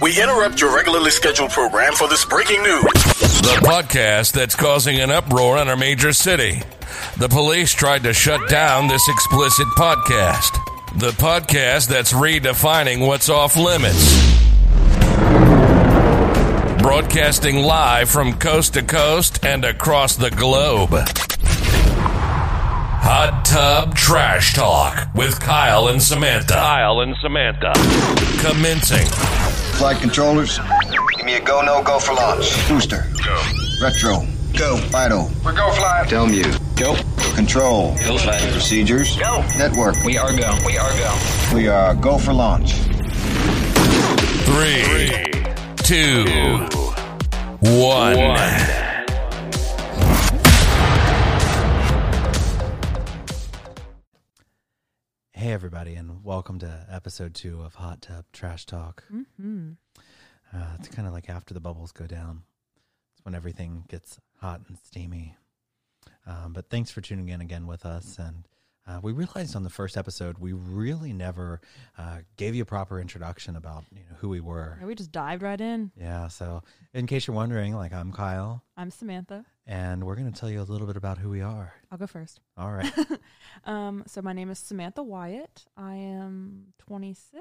We interrupt your regularly scheduled program for this breaking news. The podcast that's causing an uproar in our major city. The police tried to shut down this explicit podcast. The podcast that's redefining what's off limits. Broadcasting live from coast to coast and across the globe. Hot Tub Trash Talk with Kyle and Samantha. Kyle and Samantha. Commencing. Flight controllers, Give me a go, no go for launch. booster, Go. retro, Go. FIDO, We're go fly. TELMU, Go. control, Go fly. procedures, Go. network. We are go. We are go. We are go for launch. Three, two, one. Hey, everybody, and welcome to episode two of Hot Tub Trash Talk. Mm-hmm. Uh, it's kind of like after the bubbles go down, it's when everything gets hot and steamy. Um, but thanks for tuning in again with us. And uh, we realized on the first episode, we really never uh, gave you a proper introduction about you know who we were. We just dived right in. Yeah, so in case you're wondering, like I'm Kyle, I'm Samantha. and we're going to tell you a little bit about who we are. I'll go first. All right. Um, so my name is Samantha Wyatt. I am 26.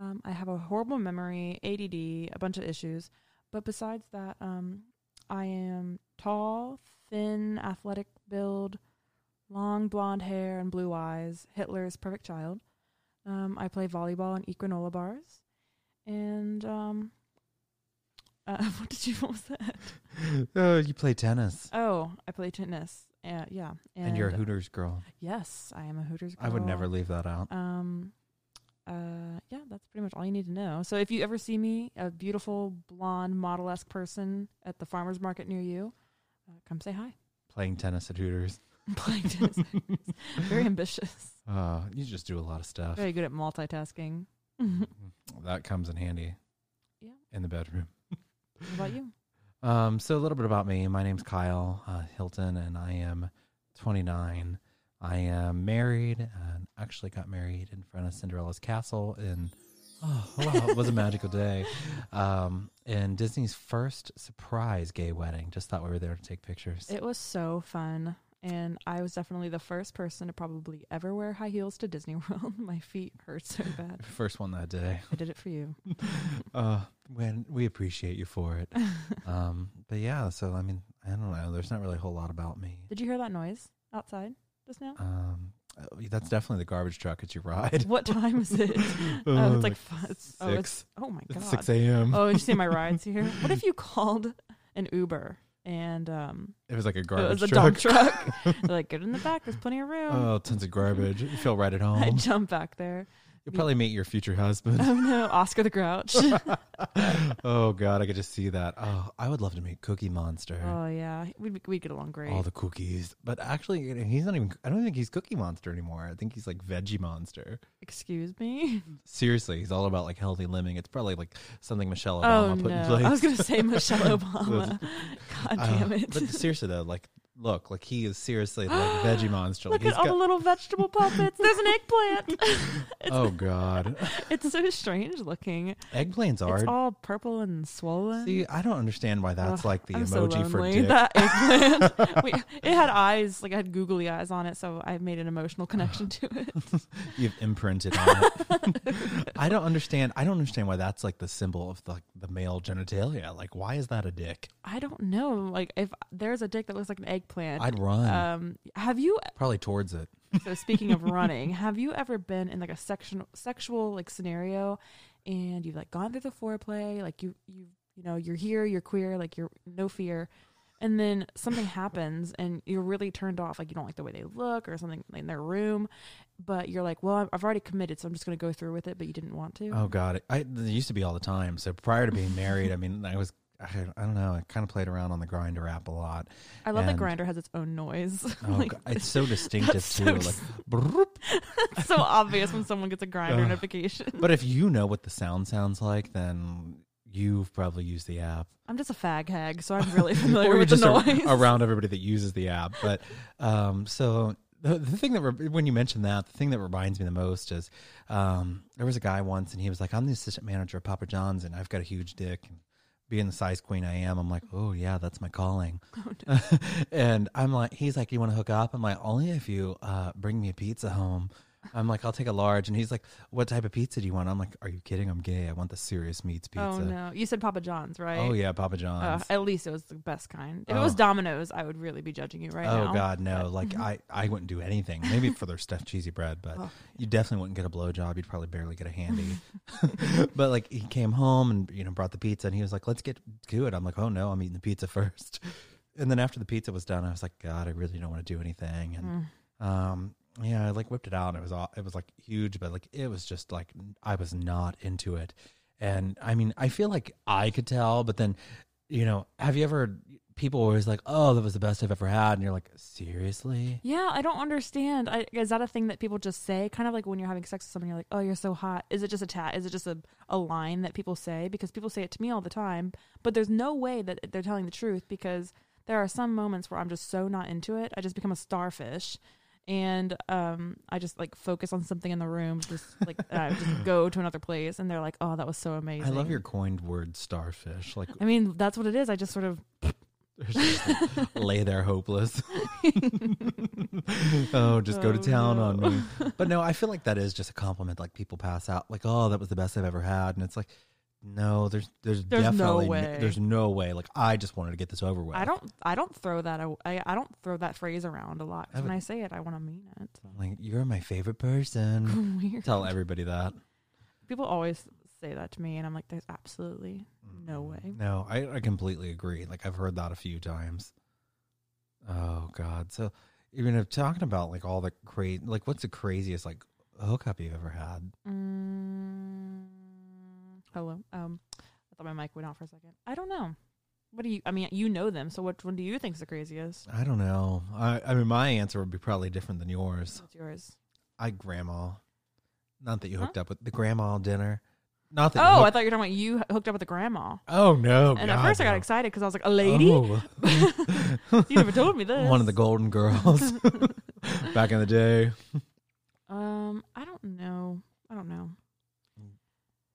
Um, I have a horrible memory, ADD, a bunch of issues. But besides that, um, I am tall, thin, athletic build, long blonde hair and blue eyes. Hitler's perfect child. Um, I play volleyball in Equinola bars. And um, uh, what did you? What was that? oh, you play tennis, Oh, I play tennis. Uh, yeah, and, you're a Hooters girl. Yes, I am a Hooters. Girl. I would never leave that out. Um, uh, yeah, that's pretty much all you need to know. So if you ever see me, a beautiful blonde model esque person at the farmers market near you, uh, come say hi. Playing tennis at Hooters. Playing tennis, very ambitious, Uh, you just do a lot of stuff. very good at multitasking. That comes in handy. Yeah. In the bedroom. what about you? Um, so a little bit about me. My name's Kyle uh, Hilton, and I am 29. I am married, and actually got married in front of Cinderella's castle in. Oh, wow, it was a magical day. Um, in Disney's first surprise gay wedding. Just thought we were there to take pictures. It was so fun. And I was definitely the first person to probably ever wear high heels to Disney World. My feet hurt so bad. First one that day. I did it for you. Uh, when we appreciate you for it. um, but yeah, so I mean, I don't know. There's not really a whole lot about me. Did you hear that noise outside just now? Um, uh, that's definitely the garbage truck at your ride. What time is it? Uh, oh, it's like, like fi- it's, oh, it's, oh my god. It's six a.m. Oh, did you see my rides here? What if you called an Uber and um, It was like a garbage. it was a truck. dump truck? They're like, get in the back. There's plenty of room. Oh, tons of garbage. You feel right at home. I jump back there. You'll probably meet your future husband. Oh no, Oscar the Grouch. oh God, I could just see that. Oh, I would love to meet Cookie Monster. oh yeah, we'd we'd get along great. All the cookies, but actually, he's not even. I don't think he's Cookie Monster anymore. I think he's like Veggie Monster. Excuse me. Seriously, he's all about like healthy living. It's probably like something Michelle Oh Obama put no, in place. I was gonna say Michelle Obama. God Uh, damn it. But seriously though, like, look, like he is seriously like Veggie Monster. Look Like, he's at all got- the little vegetable puppets. There's an eggplant. oh God, it's so strange looking. eggplants are. It's all purple and swollen. See, I don't understand why that's Ugh, like the I'm so emoji for lonely. dick. That eggplant. Wait, it had eyes, like I had googly eyes on it, so I made an emotional connection to it. You've imprinted on it. I don't understand. I don't understand why that's like the symbol of the, the male genitalia. Like, why is that a dick? I don't know. Like if there's a dick that looks like an eggplant. I'd run um, have you? probably towards it. So speaking of running, have you ever been in like a section sexual like scenario, and you've like gone through the foreplay, like you you you know you're here, you're queer, like you're no fear, and then something happens and you're really turned off, like you don't like the way they look or something in their room, but you're like, well, I've already committed, so I'm just gonna go through with it, but you didn't want to. Oh God, I it used to be all the time. So prior to being married, I mean, I was. I, I don't know. I kind of played around on the Grindr app a lot. I love that and- Grindr has its own noise. Oh, Like, God, it's so distinctive that's too. so like, it's so obvious when someone gets a Grindr Ugh. notification. but if you know what the sound sounds like, then you've probably used the app. I'm just a fag hag, so I'm really familiar with the a- noise. around everybody that uses the app. But um, so the, the thing that re- when you mention that, the thing that reminds me the most is um, there was a guy once, and he was like, "I'm the assistant manager of Papa John's, and I've got a huge dick." And being the size queen I am, I'm like, "Oh yeah, that's my calling." and I'm like, he's like, "You want to hook up?" I'm like, "Only if you uh, bring me a pizza home." I'm like, "I'll take a large," and he's like, "What type of pizza do you want?" I'm like, "Are you kidding? I'm gay. I want the serious meats pizza." Oh no, you said Papa John's, right? Oh yeah, Papa Uh, John's. at least it was the best kind. If it was Oh. Domino's, I would really be judging you right oh now. God, no! Like I, I wouldn't do anything. Maybe for their stuffed cheesy bread, but Oh. you definitely wouldn't get a blowjob. You'd probably barely get a handy. but like he came home and you know brought the pizza, and he was like, "Let's get to it." I'm like, "Oh no, I'm eating the pizza first. And then after the pizza was done, I was like, "God, I really don't want to do anything." And Mm. um, yeah, I like whipped it out, and it was all, it was like huge, but like it was just like I was not into it. And I mean, I feel like I could tell, but then, you know, have you ever? People always like, "Oh, that was the best I've ever had," and you're like, "Seriously?" Yeah, I don't understand. I, is that a thing that people just say? Kind of like when you're having sex with someone, you're like, "Oh, you're so hot." Is it just a tat? Is it just a, a line that people say? Because people say it to me all the time, but there's no way that they're telling the truth. Because there are some moments where I'm just so not into it, I just become a starfish, and um, I just like focus on something in the room, just like I just go to another place, and they're like, "Oh, that was so amazing." I love your coined word, starfish. Like, I mean, that's what it is. I just sort of just lay there hopeless. oh, just go to Oh, town no. on me. But no, I feel like that is just a compliment. Like people pass out, like, "Oh, that was the best I've ever had," and it's like, no, there's there's, There's no definitely way. there's no way. Like I just wanted to get this over with. I don't I don't throw that aw- I, I don't throw that phrase around a lot. I when would- I say it, I want to mean it. like you're my favorite person. Weird. Tell everybody that. People always say that to me, and I'm like, there's absolutely no way. No, I, I completely agree. Like I've heard that a few times. Oh God. So even if talking about like all the crazy, like what's the craziest like hookup you've ever had? Mm, hello. Um, I thought my mic went out for a second. I don't know. What do you? I mean, you know them. So which one do you think's the craziest? I don't know. I I mean my answer would be probably different than yours. What's yours? I grandma. Not that you hooked up with the grandma dinner. Not that. Oh, you I hooked- thought you were talking about you hooked up with a grandma. Oh no! and at God, first I got no. excited because I was like, a lady? Oh. you never told me this. One of the Golden Girls back in the day. Um, I don't know. I don't know.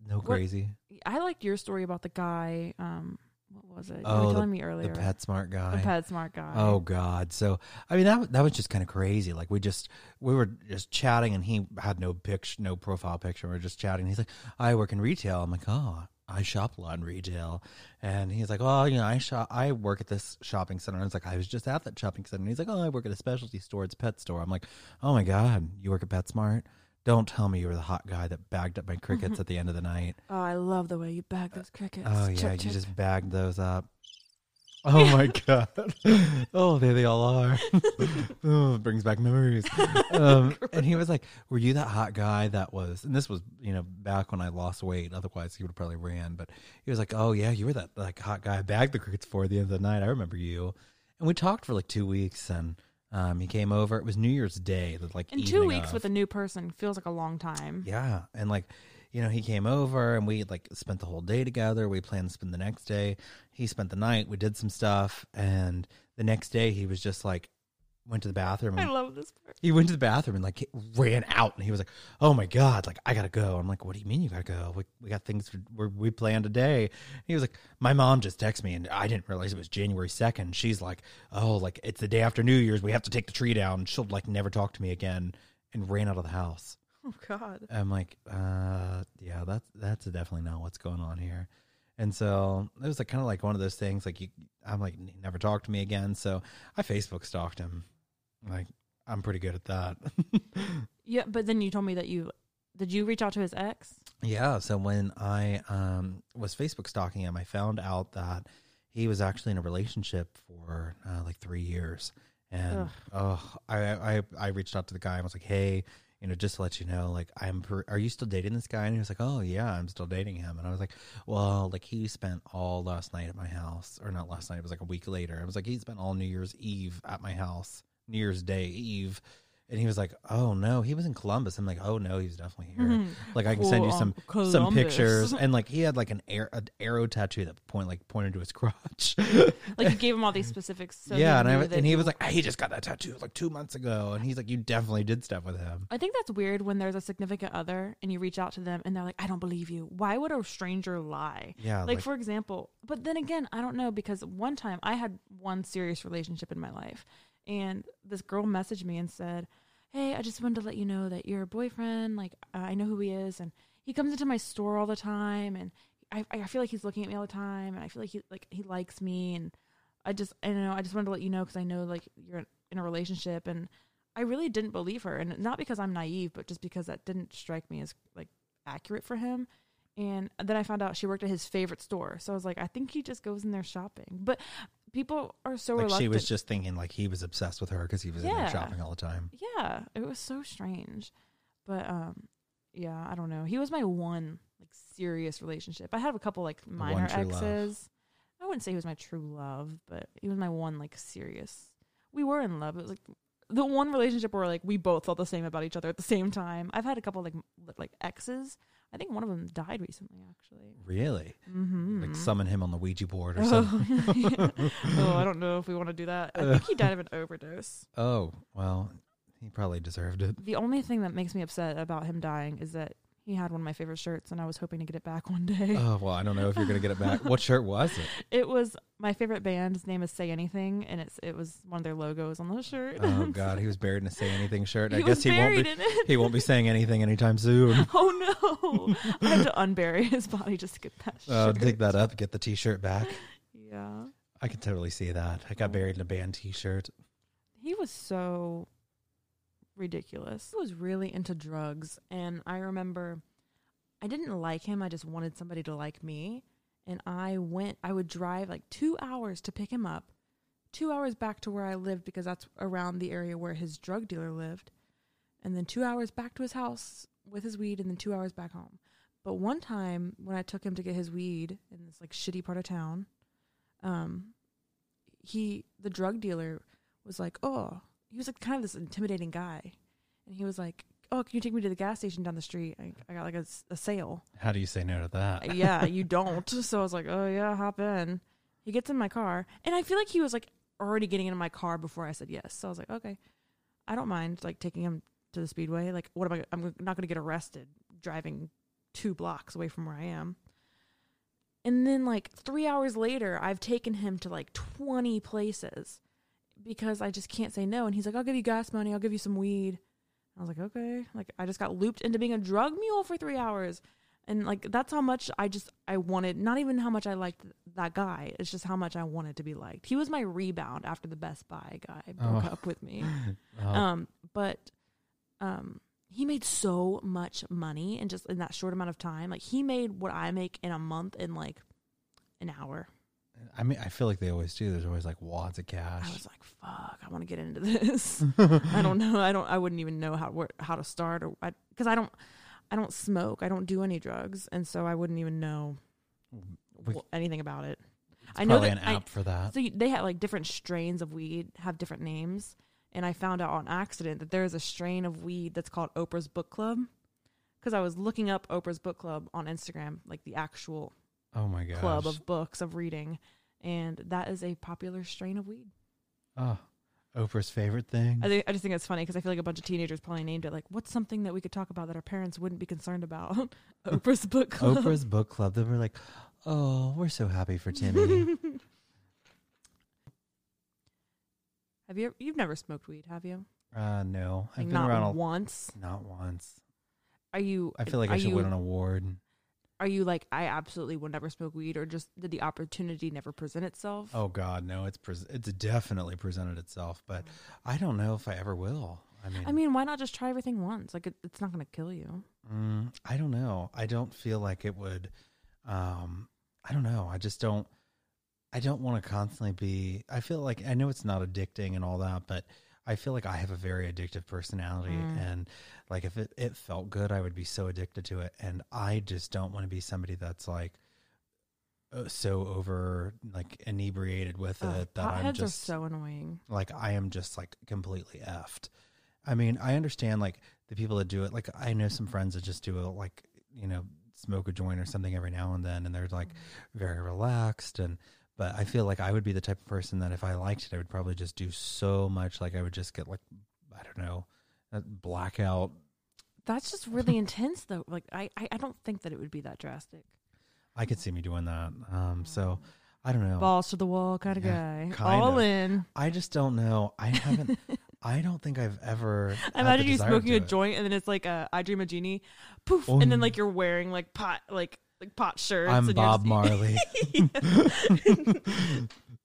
No crazy. I liked your story about the guy. Um, what was it? You Oh, were the- telling me earlier. The PetSmart guy. The PetSmart guy. Oh God! So I mean that that was just kind of crazy. Like we just we were just chatting, and he had no picture, no profile picture. We were just chatting. He's like, "I work in retail." I'm like, "Oh, I shop a lot in retail." And he's like, "Oh, you know, I shop. I work at this shopping center." And I was like, "I was just at that shopping center." And he's like, "Oh, I work at a specialty store. It's a pet store." I'm like, "Oh my God, you work at PetSmart?" Don't tell me you were the hot guy that bagged up my crickets at the end of the night. Oh, I love the way you bagged those crickets. Oh yeah, Chip, you chip. just bagged those up. Oh my god! Oh, there they all are. oh, it brings back memories. Um, and he was like, "Were you that hot guy that was?" And this was, you know, back when I lost weight. Otherwise, he would have probably ran. But he was like, "Oh yeah, you were that like hot guy I bagged the crickets for at the end of the night. I remember you." And we talked for like two weeks, and um, he came over. It was New Year's Day, the like In two weeks of. with a new person feels like a long time. Yeah, and like, you know, he came over and we like spent the whole day together. We planned to spend the next day. He spent the night. We did some stuff, and the next day he was just like, went to the bathroom. I love this part. he went to the bathroom and like ran out, and he was like, "Oh my god, like I gotta go." I'm like, "What do you mean you gotta go? We we got things we we planned today." He was like, "My mom just texted me, and I didn't realize it was January second. She's like, oh, like it's the day after New Year's. We have to take the tree down. She'll like never talk to me again." And ran out of the house. Oh God. I'm like, uh, yeah, that's that's definitely not what's going on here. And so it was like kind of like one of those things. Like you, I'm like, never talked to me again. So I Facebook stalked him. Like I'm pretty good at that. Yeah, but then you told me that you did you reach out to his ex? yeah. So when I um was Facebook stalking him, I found out that he was actually in a relationship for uh, like three years. And oh, I, I I reached out to the guy and was like, hey, you know, just to let you know, like, I'm, per- are you still dating this guy? And he was like, oh yeah, I'm still dating him. And I was like, well, like he spent all last night at my house, or not last night, it was like a week later. I was like, he spent all New Year's Eve at my house, New Year's Day Eve, And he was like, "Oh no, he was in Columbus." I'm like, "Oh no, he's definitely here." Like I can send you some um, some pictures, and like he had like an, air, an arrow tattoo that point like pointed to his crotch. Like you gave him all these specifics. So yeah, and I and he was like, "He just got that tattoo like two months ago," and he's like, "You definitely did stuff with him." I think that's weird when there's a significant other and you reach out to them and they're like, I don't believe you. Why would a stranger lie? Yeah, Like, like- for example, but then again, I don't know because one time I had one serious relationship in my life and this girl messaged me and said, Hey, I just wanted to let you know that your boyfriend, like, uh, I know who he is and he comes into my store all the time and I, I feel like he's looking at me all the time and I feel like he, like, he likes me and I just, I don't know, I just wanted to let you know because I know, like, you're in a relationship and I really didn't believe her, and not because I'm naive, but just because that didn't strike me as like accurate for him. And then I found out she worked at his favorite store, so I was like, I think he just goes in there shopping. But people are so Like reluctant. she was just thinking like he was obsessed with her because he was in Yeah. there shopping all the time. yeah, it was so strange. But um, yeah, I don't know. He was my one like serious relationship. I have a couple like minor true love. exes. I wouldn't say he was my true love, but he was my one like serious. We were in love. It was like the one relationship where like we both felt the same about each other at the same time. I've had a couple like like exes. I think one of them died recently, actually. Really, Mm-hmm. like summon him on the Ouija board or something. Oh, oh, I don't know if we want to do that. I think he died of an overdose. oh well, he probably deserved it. The only thing that makes me upset about him dying is that he had one of my favorite shirts, and I was hoping to get it back one day. Oh well, I don't know if you're gonna get it back. What shirt was it? It was my favorite band's name is Say Anything, and it's it was one of their logos on the shirt. Oh God, he was buried in a say anything shirt. I guess he won't be. in it. He won't be saying anything anytime soon. oh no! I had to unbury his body just to get that. Uh, shirt. dig that up, get the T-shirt back. Yeah, I can totally see that. I got buried in a band T-shirt. he was so ridiculous. He was really into drugs, and I remember I didn't like him. I just wanted somebody to like me, and I went. I would drive like two hours to pick him up, two hours back to where I lived because that's around the area where his drug dealer lived, and then two hours back to his house with his weed, and then two hours back home. But one time when I took him to get his weed in this like shitty part of town, um, he the drug dealer was like, "Oh, he was like kind of this intimidating guy," and he was like, "Oh, can you take me to the gas station down the street? I, I got like a sale." How do you say no to that? Uh, yeah, you don't. So I was like, "Oh yeah, hop in." He gets in my car, and I feel like he was like already getting into my car before I said yes. So I was like, "Okay, I don't mind like taking him to the speedway. Like, what am I? I'm not going to get arrested driving two blocks away from where I am." And then like three hours later, I've taken him to like 20 places because I just can't say no. And he's like, I'll give you gas money. I'll give you some weed. I was like, okay. Like I just got looped into being a drug mule for three hours. And like that's how much I just I wanted. Not even how much I liked that guy. It's just how much I wanted to be liked. He was my rebound after the Best Buy guy broke Oh. up with me. Oh, Um, but um, he made so much money in just in that short amount of time. Like he made what I make in a month in like an hour. I mean, I feel like they always do. There's always like wads of cash. I was like, "Fuck, I want to get into this." I don't know. I don't. I wouldn't even know how where, how to start or because I, don't. I don't smoke. I don't do any drugs, and so I wouldn't even know We- anything about it. I know that an I- app for that. So you, they have like different strains of weed have different names, and I found out on accident that there is a strain of weed that's called Oprah's Book Club. Because I was looking up Oprah's Book Club on Instagram, like the actual oh my gosh. club of books of reading, and that is a popular strain of weed. oh, Oprah's favorite thing. I think I just think it's funny because I feel like a bunch of teenagers probably named it like, "What's something that we could talk about that our parents wouldn't be concerned about?" Oprah's Book Club. Oprah's book club. They were like, "Oh, we're so happy for Timmy." have you? Ever, You've never smoked weed, have you? uh, no, I've been not around a, once. not once. Are you? I feel like I should you, win an award. Are you like I absolutely would never smoke weed, or just did the opportunity never present itself? Oh God, no! It's pres it's definitely presented itself, but I don't know if I ever will. I mean, I mean, why not just try everything once? Like it, it's not going to kill you. Mm, I don't know. I don't feel like it would. Um, I don't know. I just don't. I don't want to constantly be. I feel like I know it's not addicting and all that, but I feel like I have a very addictive personality, and like if it it felt good, I would be so addicted to it, and I just don't want to be somebody that's like uh, so over like inebriated with Ugh, it that I'm just so annoying. like I am just like completely effed. I mean, I understand like the people that do it. Like I know some friends that just do it, like you know, smoke a joint or something every now and then, and they're like very relaxed. And but I feel like I would be the type of person that if I liked it, I would probably just do so much. Like I would just get like I don't know, a blackout. That's just really intense, though. Like, I, I, I don't think that it would be that drastic. I could see me doing that. Um, so I don't know. Balls to the wall kind of Yeah, guy. kinda. All in. I just don't know. I haven't. I don't think I've ever. the Imagine you smoking a it. joint and then it's like a I Dream of Jeannie, poof, and then Oh. like you're wearing like pot like like pot shirts. I'm Bob Marley.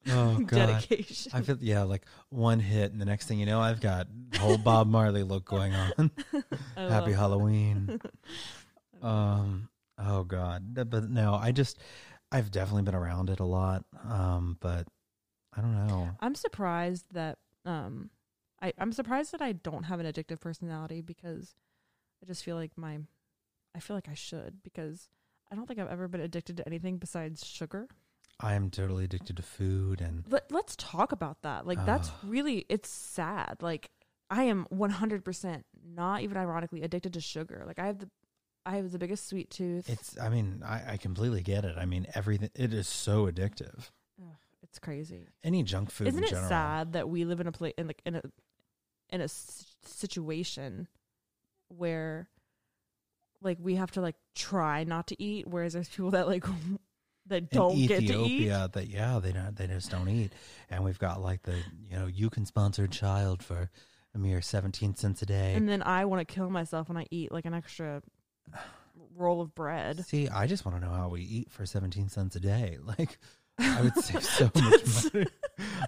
oh God. Dedication. I feel yeah, like one hit, and the next thing you know, I've got the whole Bob Marley look going on. Happy Halloween. um. Oh God. But- But no, I just I've definitely been around it a lot. Um. But I don't know. I'm surprised that um I I'm surprised that I don't have an addictive personality because I just feel like my I feel like I should because I don't think I've ever been addicted to anything besides sugar. I am totally addicted to food, and But let's talk about that. Like that's Ah. really it's sad. Like I am 100% not even ironically addicted to sugar. Like I have the I have the biggest sweet tooth. it's. I mean, I, I completely get it. I mean, everything. It is so addictive. It's crazy. Any junk food. Isn't in it general. sad that we live in a place in like in a in a s- situation where like we have to like try not to eat, whereas there's people that like that don't get to eat. Ethiopia that yeah they don't they just don't eat. And we've got like the you know you can sponsor a child for a mere 17 cents a day. And then I want to kill myself when I eat like an extra roll of bread. see I just want to know how we eat for 17 cents a day. Like I would save so much money.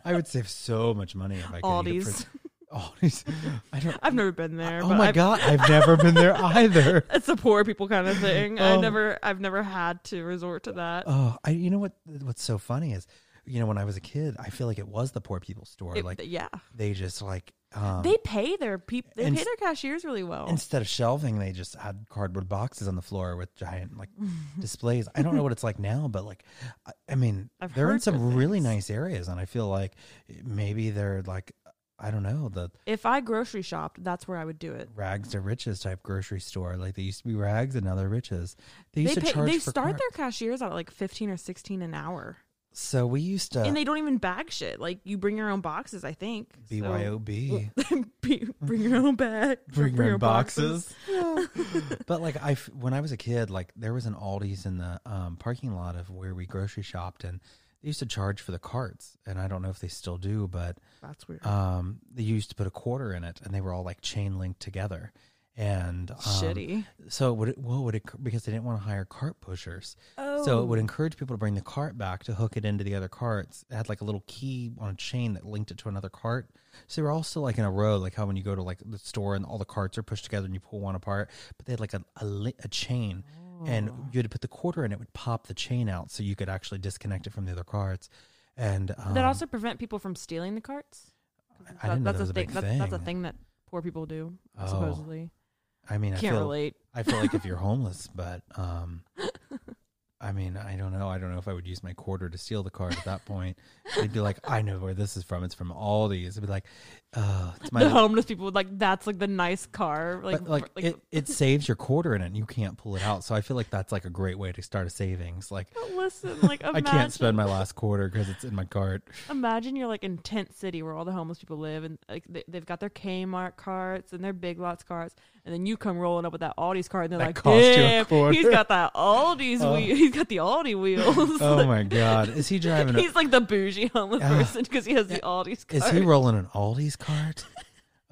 I would save so much money if I could eat it Aldi's I don't I've never been there. oh my I've, god I've never been there either It's a poor people kind of thing. Oh. I've never I've never had to resort to that. oh I you know what what's so funny is you know when I was a kid I feel like it was the poor people's store It- like yeah. they just like um They pay their peop they and pay their cashiers really well. instead of shelving they just had cardboard boxes on the floor with giant like displays i don't know what it's like now but like i, I mean I've they're in some really nice areas and i feel like maybe they're like i don't know the if I grocery shopped, that's where I would do it. rags to riches type grocery store like they used to be rags and now they're riches they used They to pay, charge they for start cart- their cashiers at like 15 or 16 an hour. so we used to and they don't even bag shit. Like you bring your own boxes, I think. So- byob Be- bring your own bag. bring your own boxes. but like I, f- when I was a kid, like there was an Aldi's in the um, parking lot of where we grocery shopped, and they used to charge for the carts, and I don't know if they still do, but That's weird. um, they used to put a quarter in it, and they were all like chain linked together, and um, Shitty. So would it, what would it because they didn't want to hire cart pushers, Oh. so it would encourage people to bring the cart back to hook it into the other carts. It had like a little key on a chain that linked it to another cart. So they were all still like in a row, like how when you go to like the store and all the carts are pushed together and you pull one apart, but they had like a a, li- a chain, and you had to put the quarter in. It would pop the chain out, so you could actually disconnect it from the other carts. And um, that also prevent people from stealing the carts. I didn't know that's that was a thing. That's, that's a thing. thing that poor people do. Oh. Supposedly, I mean, I can't feel, relate. I feel like if you're homeless, but um, I mean, I don't know. I don't know if I would use my quarter to steal the card at that point. They'd be like, I know where this is from. It's from Aldi's. It'd be like, uh, it's my the homeless people would like that's like the nice car. Like, but like, for- it, it saves your quarter in it and you can't pull it out. So I feel like that's like a great way to start a savings. Like listen, like I can't spend my last quarter because it's in my cart. Imagine you're like in tent city where all the homeless people live, and like they, they've got their Kmart carts and their Big Lots carts, and then you come rolling up with that Aldi's cart, and they're That like, cost you a "Damn, he's got that Aldi's Oh. wheel. He's got the Aldi wheels." Oh my God. Is he driving a, he's like the bougie homeless Ah. person because he has the Aldi's cart. is he rolling an Aldi's cart?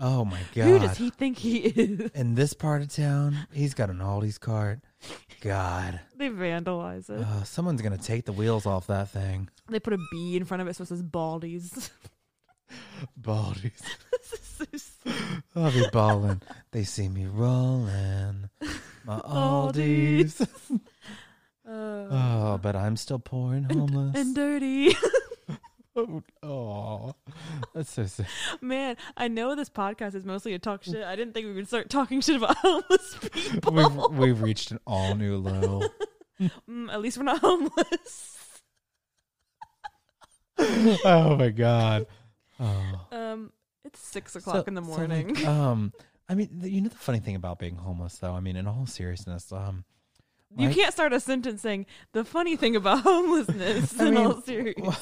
Oh my God. Who does he think he is? in this part of town, he's got an Aldi's cart. God. They vandalize it. Uh, someone's gonna take the wheels off that thing. They put a B in front of it, so it says Baldies. Baldies. So sad. I'll be balling. They see me rolling. My Aldi's. Aldi's. Uh, Oh, but I'm still poor and homeless. and dirty. oh, oh, that's so sad. Man, I know this podcast is mostly a talk shit. I didn't think we would start talking shit about homeless people. We've we've reached an all new low. Mm, at least we're not homeless. oh my god. Oh, Um, It's six o'clock So- in the so, like, morning. um, I mean, the, you know the funny thing about being homeless, though. I mean, in all seriousness, um, you can't start a sentence saying the funny thing about homelessness I in all mean, seriousness.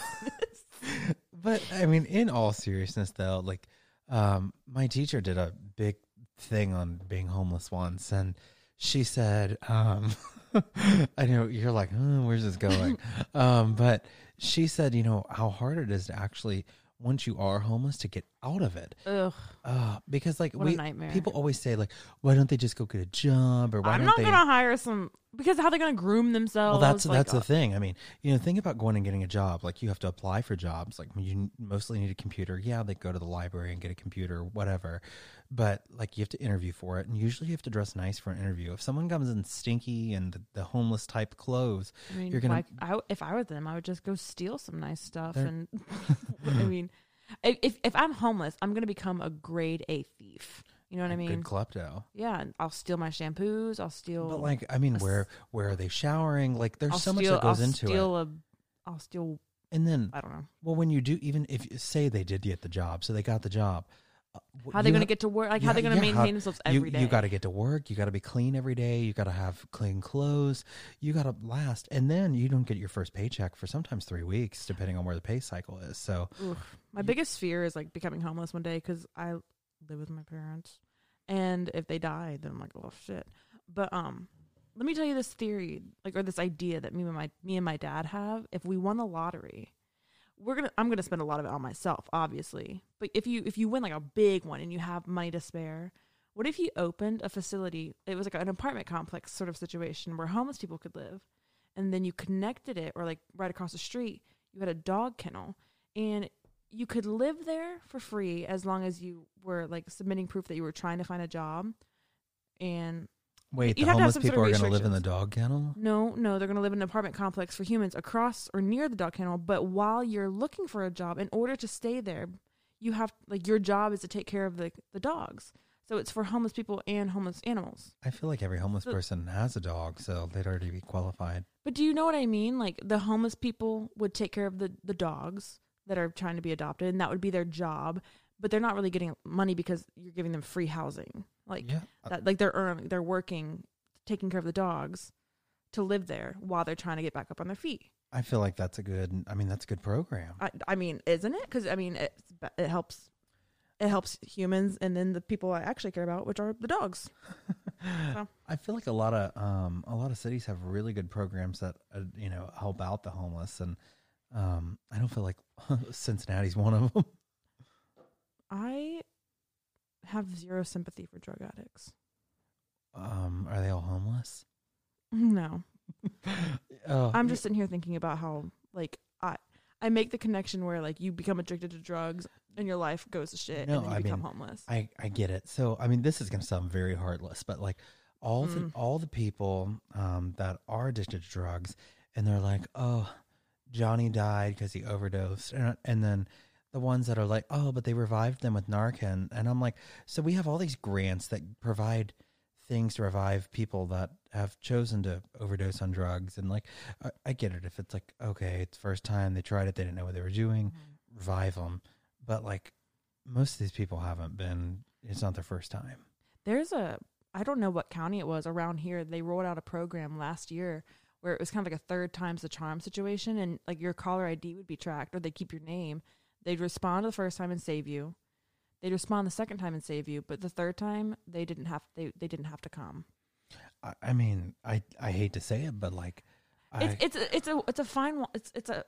But I mean, in all seriousness, though, like, um, my teacher did a big thing on being homeless once, and she said, um, I know you're like, huh, where's this going? um, but she said, you know, how hard it is to actually, once you are homeless, to get out of it. Ugh. Uh, because like What a we, nightmare. people always say like, why don't they just go get a job or why I'm don't not they? gonna hire some because how are they gonna groom themselves? Well, that's like, that's the uh, thing. I mean, you know, think about going and getting a job. Like you have to apply for jobs. Like you mostly need a computer. Yeah, they go to the library and get a computer, whatever. But like you have to interview for it, and usually you have to dress nice for an interview. If someone comes in stinky and the, the homeless type clothes, I mean, you're gonna. like, I, if I were them, I would just go steal some nice stuff. And I mean, if if- if I'm homeless, I'm gonna become a grade A thief. You know what I mean? good klepto. yeah, and I'll steal my shampoos. I'll steal. But like, I mean, a where where are they showering? Like, there's I'll so much that goes I'll into steal it. A, I'll steal. And then, I don't know. well, when you do, even if say they did get the job, so they got the job. How are they going to get to work? Like, how Yeah, are they going to yeah, maintain how- themselves you, every day? You got to get to work. You got to be clean every day. You got to have clean clothes. You got to last, and then you don't get your first paycheck for sometimes three weeks, depending on where the pay cycle is. So, Oof. My biggest fear is like becoming homeless one day because I live with my parents, and if they die, then I'm like, oh shit. But um, let me tell you this theory, like or this idea that me and my me and my dad have. If we won the lottery, we're gonna I'm gonna spend a lot of it on myself, obviously. But if you if you win like a big one and you have money to spare, what if you opened a facility? It was like an apartment complex sort of situation where homeless people could live, and then you connected it, or like right across the street, you had a dog kennel, and you could live there for free as long as you were like submitting proof that you were trying to find a job. And wait, You'd the have to have homeless some sort people of are going to live in the restrictions. dog kennel. no, no, they're going to live in an apartment complex for humans across or near the dog kennel. But while you're looking for a job, in order to stay there, you have like your job is to take care of the the dogs. So it's for homeless people and homeless animals. I feel like every homeless So- person has a dog, so they'd already be qualified. But do you know what I mean? Like the homeless people would take care of the the dogs that are trying to be adopted, and that would be their job. But they're not really getting money because you're giving them free housing. Like yeah, that, like they're earning, they're working, taking care of the dogs to live there while they're trying to get back up on their feet. I feel like that's a good. I mean, that's a good program. I, I mean, isn't it? Because I mean, it it helps, it helps humans, and then the people I actually care about, which are the dogs. So. I feel like a lot of um, a lot of cities have really good programs that uh, you know help out the homeless, and um, I don't feel like Cincinnati's one of them. I have zero sympathy for drug addicts. Um, are they all homeless? No, Oh, I'm just sitting here thinking about how like I I make the connection where like you become addicted to drugs and your life goes to shit No, and then you I become mean, homeless. I I get it. So I mean, this is going to sound very heartless, but like all the Mm. all the people um, that are addicted to drugs, and they're like, oh, Johnny died because he overdosed, and, and then the ones that are like, oh, but they revived them with Narcan, and I'm like, so we have all these grants that provide things to revive people that have chosen to overdose on drugs, and like, I, I get it if it's like, okay, it's first time they tried it, they didn't know what they were doing, mm-hmm. revive them, but like most of these people haven't been it's not their first time There's a I don't know what county it was around here. They rolled out a program last year where it was kind of like a third times the charm situation, and like your caller ID would be tracked, or they'd keep your name. They'd respond the first time and save you. They'd respond the second time and save you, but the third time they didn't have they they didn't have to come. i, I mean i i hate to say it but like I, It's it's a, it's a it's a fine one. It's it's a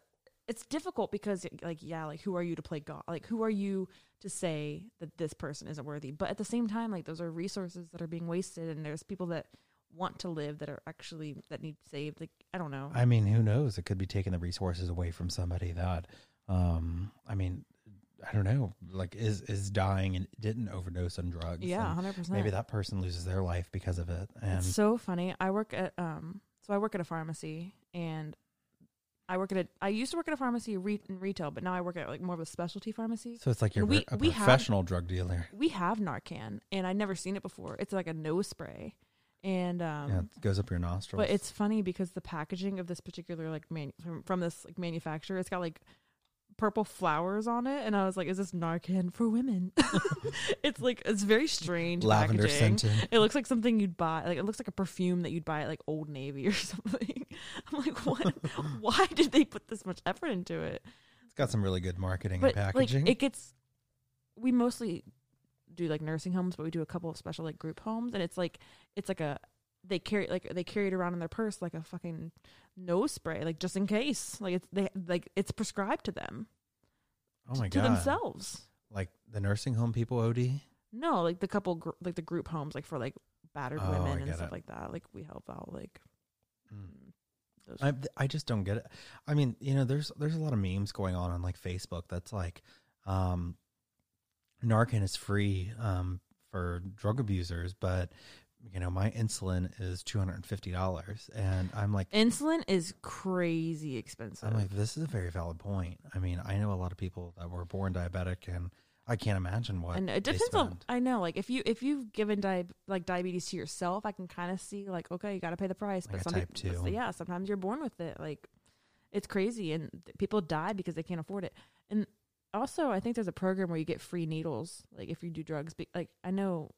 it's difficult because like yeah like who are you to play God like who are you to say that this person isn't worthy but at the same time like those are resources that are being wasted and there's people that want to live that are actually that need saved like I don't know I mean who knows it could be taking the resources away from somebody that um i mean i don't know like is is dying and didn't overdose on drugs yeah hundred percent maybe that person loses their life because of it and It's so funny. I work at um so I work at a pharmacy and I work at a I used to work at a pharmacy re- in retail, but now I work at like more of a specialty pharmacy. so it's like you're we- a we have- professional drug dealer We have Narcan and I'd never seen it before. It's like a nose spray. And um yeah it goes up your nostrils but it's funny because the packaging of this particular like man- from, from this like manufacturer, it's got like purple flowers on it, and I was like, "Is this Narcan for women?" it's like it's very strange. Lavender packaging. scented. It looks like something you'd buy. Like it looks like a perfume that you'd buy at like Old Navy or something. I'm like, what? Why did they put this much effort into it? It's got some really good marketing But and packaging. like, it gets. We mostly do like nursing homes, but we do a couple of special like group homes, and it's like it's like a they carry like they carry it around in their purse like a fucking nose spray, like just in case. Like it's they like it's prescribed to them oh my to god! To themselves. Like the nursing home people OD. No, like the couple, gr- like the group homes, like for like battered Oh, I women and stuff it. like that. Like we help out, like Mm. I I just don't get it. I mean, you know, there's there's a lot of memes going on on like Facebook that's like, um, Narcan is free um for drug abusers, but you know my insulin is two hundred and fifty dollars, and I'm like, Insulin is crazy expensive. I'm like, this is a very valid point. I mean, I know a lot of people that were born diabetic, and I can't imagine what and it depends on. I know, like if you if you've given di- like diabetes to yourself, I can kind of see like okay, you got to pay the price. Like but some type people, two. yeah, sometimes you're born with it. Like it's crazy, and people die because they can't afford it. And also, I think there's a program where you get free needles, like if you do drugs. Be- like I know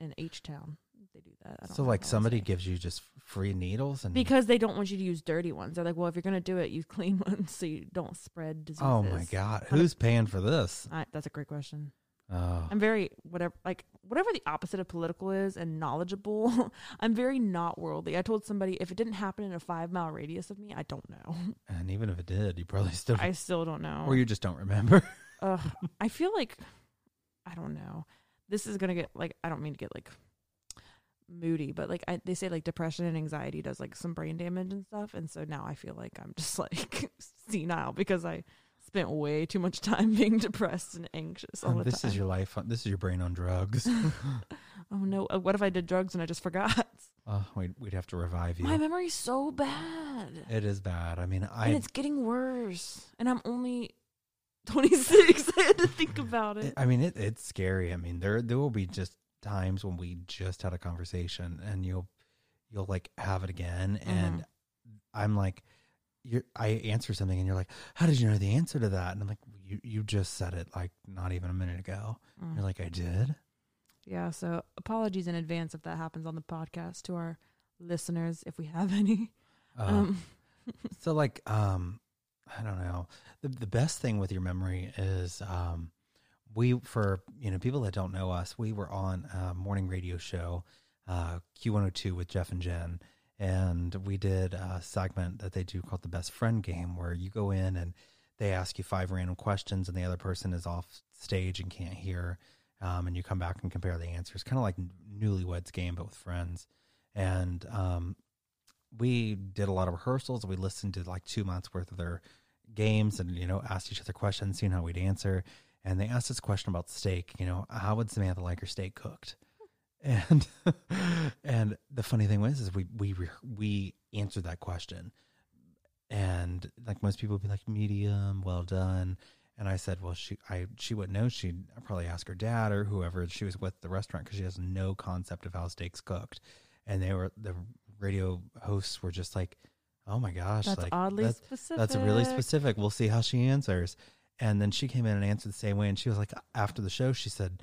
in H Town they do that. I don't So know like somebody gives you just free needles and because they don't want you to use dirty ones. They're like, well, if you're gonna do it, use clean ones so you don't spread diseases. oh my god, who's paying for this? I, that's a great question. Oh, I'm very whatever like whatever the opposite of political is and knowledgeable. I'm very not worldly. I told somebody if it didn't happen in a five mile radius of me, I don't know. and even if it did, you probably still I still don't know. or you just don't remember. Ugh, I feel like I don't know. This is gonna get like I don't mean to get like moody, but like I, they say like depression and anxiety does like some brain damage and stuff, and so now I feel like I'm just like senile because I spent way too much time being depressed and anxious all Um, the this time. is your life. This is your brain on drugs. oh no! uh, What if I did drugs and I just forgot? oh, we'd, we'd have to revive you. My memory's so bad, it is bad. I mean, I and it's getting worse. And I'm only 26. I had to think about it. I mean, it, it's scary. I mean, there there will be just times when we just had a conversation, and you'll you'll like have it again, and Mm-hmm. I'm like, you I answer something, and you're like, how did you know the answer to that? And I'm like, you you just said it like not even a minute ago. Mm. You're like, I did. Yeah, so apologies in advance if that happens on the podcast to our listeners, if we have any. Uh, Um, So like um I don't know. The the best thing with your memory is um we for you know people that don't know us, we were on a morning radio show uh Q102 with Jeff and Jen and we did a segment that they do called the best friend game where you go in and they ask you five random questions and the other person is off stage and can't hear um, and you come back and compare the answers kind of like newlyweds game but with friends and um, we did a lot of rehearsals. We listened to like two months worth of their games and, you know, asked each other questions, seeing how we'd answer. And they asked this question about steak, you know, how would Samantha like her steak cooked? And, and the funny thing was, is we, we, we answered that question and like most people would be like medium, well done. And I said, well, she, I, she wouldn't know. She'd probably ask her dad or whoever she was with the restaurant because she has no concept of how steak's cooked. And they were the radio hosts were just like, "Oh my gosh, that's like oddly that's, specific. that's really specific. We'll see how she answers." And then she came in and answered the same way. And she was like, after the show, she said,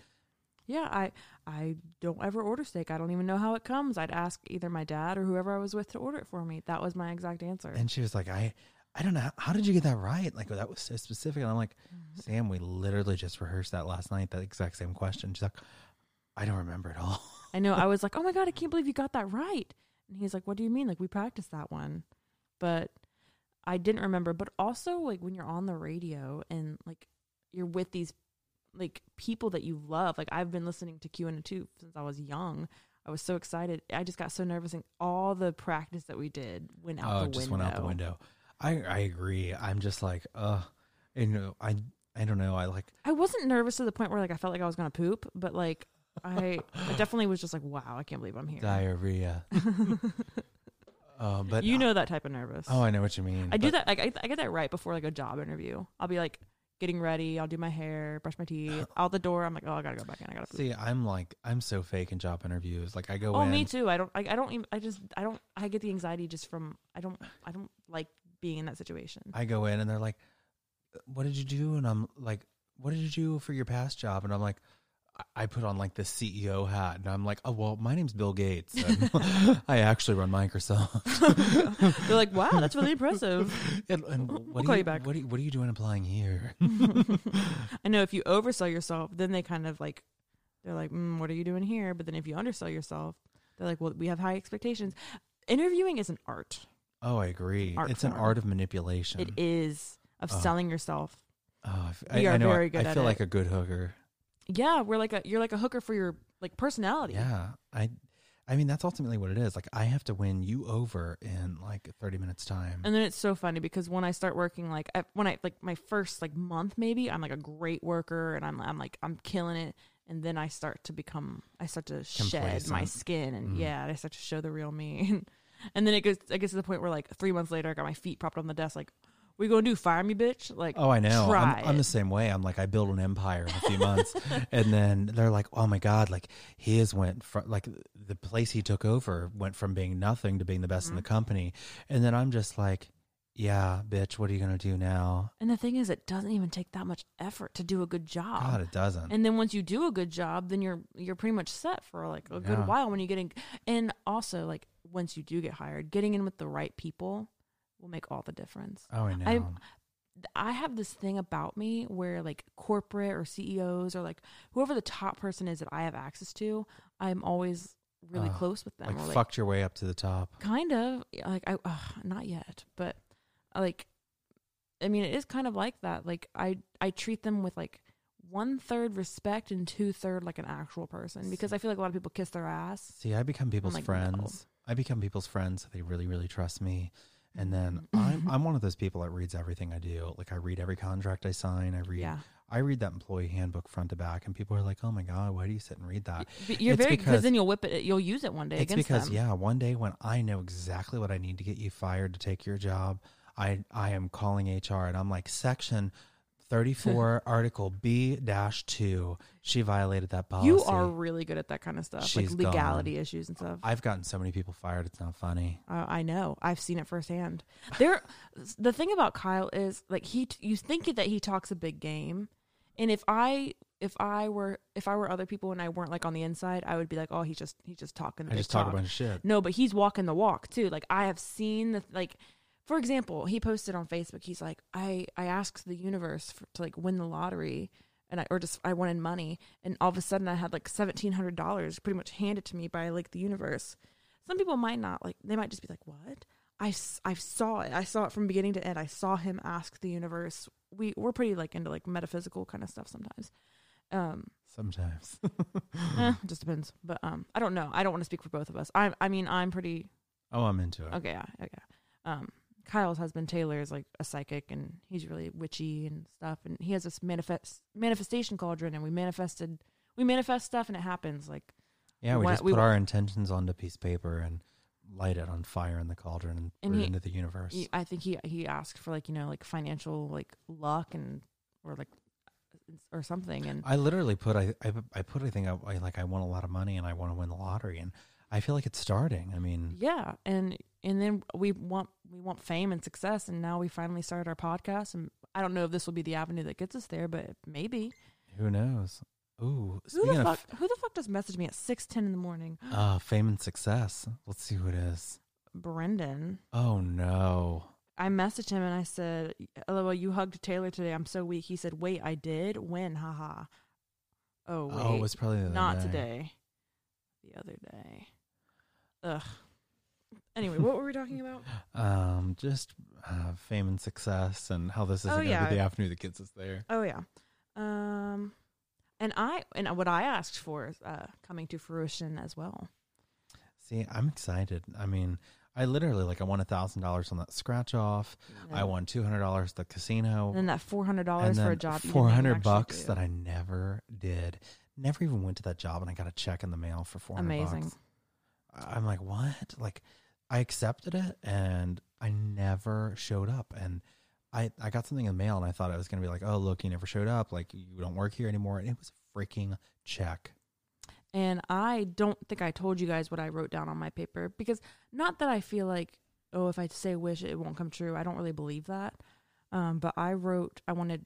Yeah, I I don't ever order steak. I don't even know how it comes. I'd ask either my dad or whoever I was with to order it for me. That was my exact answer. and she was like, "I, I don't know. How did you get that right? Like that was so specific." And I'm like, Mm-hmm. "Sam, we literally just rehearsed that last night. That exact same question." She's like, "I don't remember at all." I know. I was like, oh my God, I can't believe you got that right. And he's like, what do you mean? Like, we practiced that one. But I didn't remember. But also, like, when you're on the radio and, like, you're with these, like, people that you love. Like, I've been listening to Q102 since I was young. I was so excited. I just got so nervous. And all the practice that we did went out oh, the just window. went out the window. I I agree. I'm just like, uh, you know, I I don't know. I like I wasn't nervous to the point where, like, I felt like I was going to poop. But, like, I, I definitely was just like, wow, I can't believe I'm here. diarrhea. uh, but you know that type of nervous. Oh, I know what you mean. I do that. Like, I, I get that right before like a job interview. I'll be like getting ready. I'll do my hair, brush my teeth. Out the door, I'm like, oh, I gotta go back in. I gotta. Poop. See, I'm like, I'm so fake in job interviews. Like, I go oh, in. me too. I don't. I, I don't. Even, I just. I don't. I get the anxiety just from. I don't. I don't like being in that situation. I go in and they're like, what did you do? And I'm like, what did you do for your past job? And I'm like, I- put on like the CEO hat, and I'm like, oh well, my name's Bill Gates. I actually run Microsoft. They're like, wow, that's really impressive. and, and what We'll are call you back. What are you, what are you doing applying here? I know if you oversell yourself, then they kind of like, they're like, mm, what are you doing here? But then if you undersell yourself, they're like, well, we have high expectations. Interviewing is an art. oh, I agree. Art it's an art of manipulation. It is of Oh. selling yourself. Oh, I We I, know. I- very good I feel it. like a good hooker. Yeah, we're like a you're like a hooker for your like personality. Yeah, I, I mean that's ultimately what it is. Like I have to win you over in like thirty minutes time. And then it's so funny because when I start working, like I, when I like my first like month, maybe I'm like a great worker and I'm I'm like I'm killing it. And then I start to become, I start to shed my skin, and Mm. yeah, I start to show the real me. and then it goes, I guess to the point where like three months later, I got my feet propped on the desk, like, "We gonna do fire me, bitch?" Like, Oh, I know. Try I'm, I'm the same way. I'm like, I build an empire in a few months, and then they're like, "Oh my god!" Like has went from like the place he took over went from being nothing to being the best in Mm-hmm. the company, and then I'm just like, "Yeah, bitch, what are you gonna do now?" And the thing is, it doesn't even take that much effort to do a good job. God, it doesn't. and then once you do a good job, then you're you're pretty much set for like a good Yeah. while when you get in. And also, like once you do get hired, getting in with the right people will make all the difference. oh, I know. I'm- I have this thing about me where like corporate or CEOs or like whoever the top person is that I have access to, I'm always really Oh, close with them. like like fucked your way up to the top. kind of like I uh, not yet, but uh, like I mean it is kind of like that. Like I I treat them with like one third respect and two third like an actual person because I feel like a lot of people kiss their ass. See, I become people's like, no. friends. I become people's friends. So they really, really trust me. And then. I'm I'm one of those people that reads everything I do. Like I read every contract I sign. I read Yeah. I read that employee handbook front to back, and people are like, "Oh my god, why do you sit and read that?" But You're It's very because- because then you'll whip it. You'll use it one day It's because them. yeah, one day when I know exactly what I need to get you fired to take your job, I I am calling HR and I'm like, section. 34 article B dash 2 she violated that policy. You are really good at that kind of stuff, She's like legality issues and stuff. I've gotten so many people fired it's not funny. Uh, I know. I've seen it firsthand. There, the thing about Kyle is like he. You think that he talks a big game, and if I, if I were, if I were other people and I weren't like on the inside, I would be like, oh, he's just, he's just talking. The I just talk talk. a bunch of shit. No, but he's walking the walk too. Like I have seen the like. For example, he posted on Facebook. He's like, I I asked the universe for, to like win the lottery, and I or just I wanted money, and all of a sudden I had like seventeen hundred dollars pretty much handed to me by like the universe. Some people might not like. They might just be like, "What?" I, I saw it. I saw it from beginning to end. I saw him ask the universe. We we're pretty like into like metaphysical kind of stuff sometimes. Um, Sometimes. eh, it just depends. But um, I don't know. I don't want to speak for both of us. I I mean, I'm pretty oh, I'm into it. Okay, yeah, okay. Um, Kyle's husband Taylor is like a psychic, and he's really witchy and stuff. And he has this manifest manifestation cauldron, and we manifested, we manifest stuff, and it happens. Like, Yeah, We we just we put want- our intentions onto piece of paper and light it on fire in the cauldron and, And he- it into the universe. he, I think he he asked for like you know like financial like luck and or like uh, or something, and I literally put I, I I put I think I, I like I want a lot of money and I want to win the lottery and I feel like it's starting. I mean, yeah, and and then we want we want fame and success, and now we finally started our podcast, and I don't know if this will be the avenue that gets us there, but maybe. who knows? Ooh, Who the fuck? Who the fuck does message me at six ten in the morning? uh, fame and success, let's see who it is. Brendan. Oh no. I messaged him and I said, "LOL, you hugged Taylor today. I'm so weak." He said, "Wait, I did. When? Haha. Oh wait, Oh, it was probably the other not day. today. The other day. Ugh. Anyway, what were we talking about? Um, just uh, fame and success and how this is Oh, going to yeah. be the avenue that gets us there. Oh yeah. Um, and I and what I asked for is uh, coming to fruition as well. See, I'm excited. I mean, I literally like I won a thousand dollars on that scratch off. I won two hundred dollars at the casino. And then that four hundred dollars for a job. Four hundred bucks do. that I never did. Never even went to that job, and I got a check in the mail for four hundred Amazing. bucks. I'm like, what? Like, I accepted it, and I never showed up. And I I got something in the mail, and I thought I was gonna be like, oh look, you never showed up. Like you don't work here anymore. And it was a freaking check. And I don't think I told you guys what I wrote down on my paper because not that I feel like, oh, if I say wish, it won't come true. I don't really believe that. Um, but I wrote. I wanted.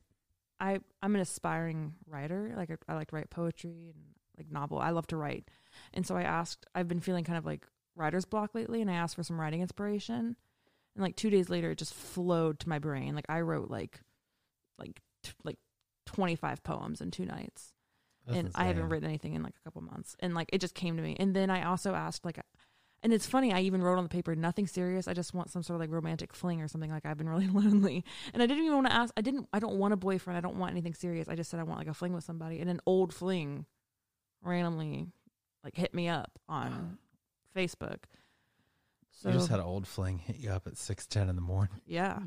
I I'm an aspiring writer. Like I, I like to write poetry and like novel. I love to write, and so I asked. I've been feeling kind of like writer's block lately, and I asked for some writing inspiration. And like two days later, it just flowed to my brain. Like I wrote like, like t- like twenty five poems in two nights That's and I haven't written anything in like a couple months. And like it just came to me. And then I also asked like, and it's funny. I even wrote on the paper nothing serious. I just want some sort of like romantic fling or something. Like I've been really lonely, and I didn't even want to ask. I didn't. I don't want a boyfriend. I don't want anything serious. I just said I want like a fling with somebody. And an old fling randomly like hit me up on Facebook. So you just had an old fling hit you up at six ten in the morning. yeah.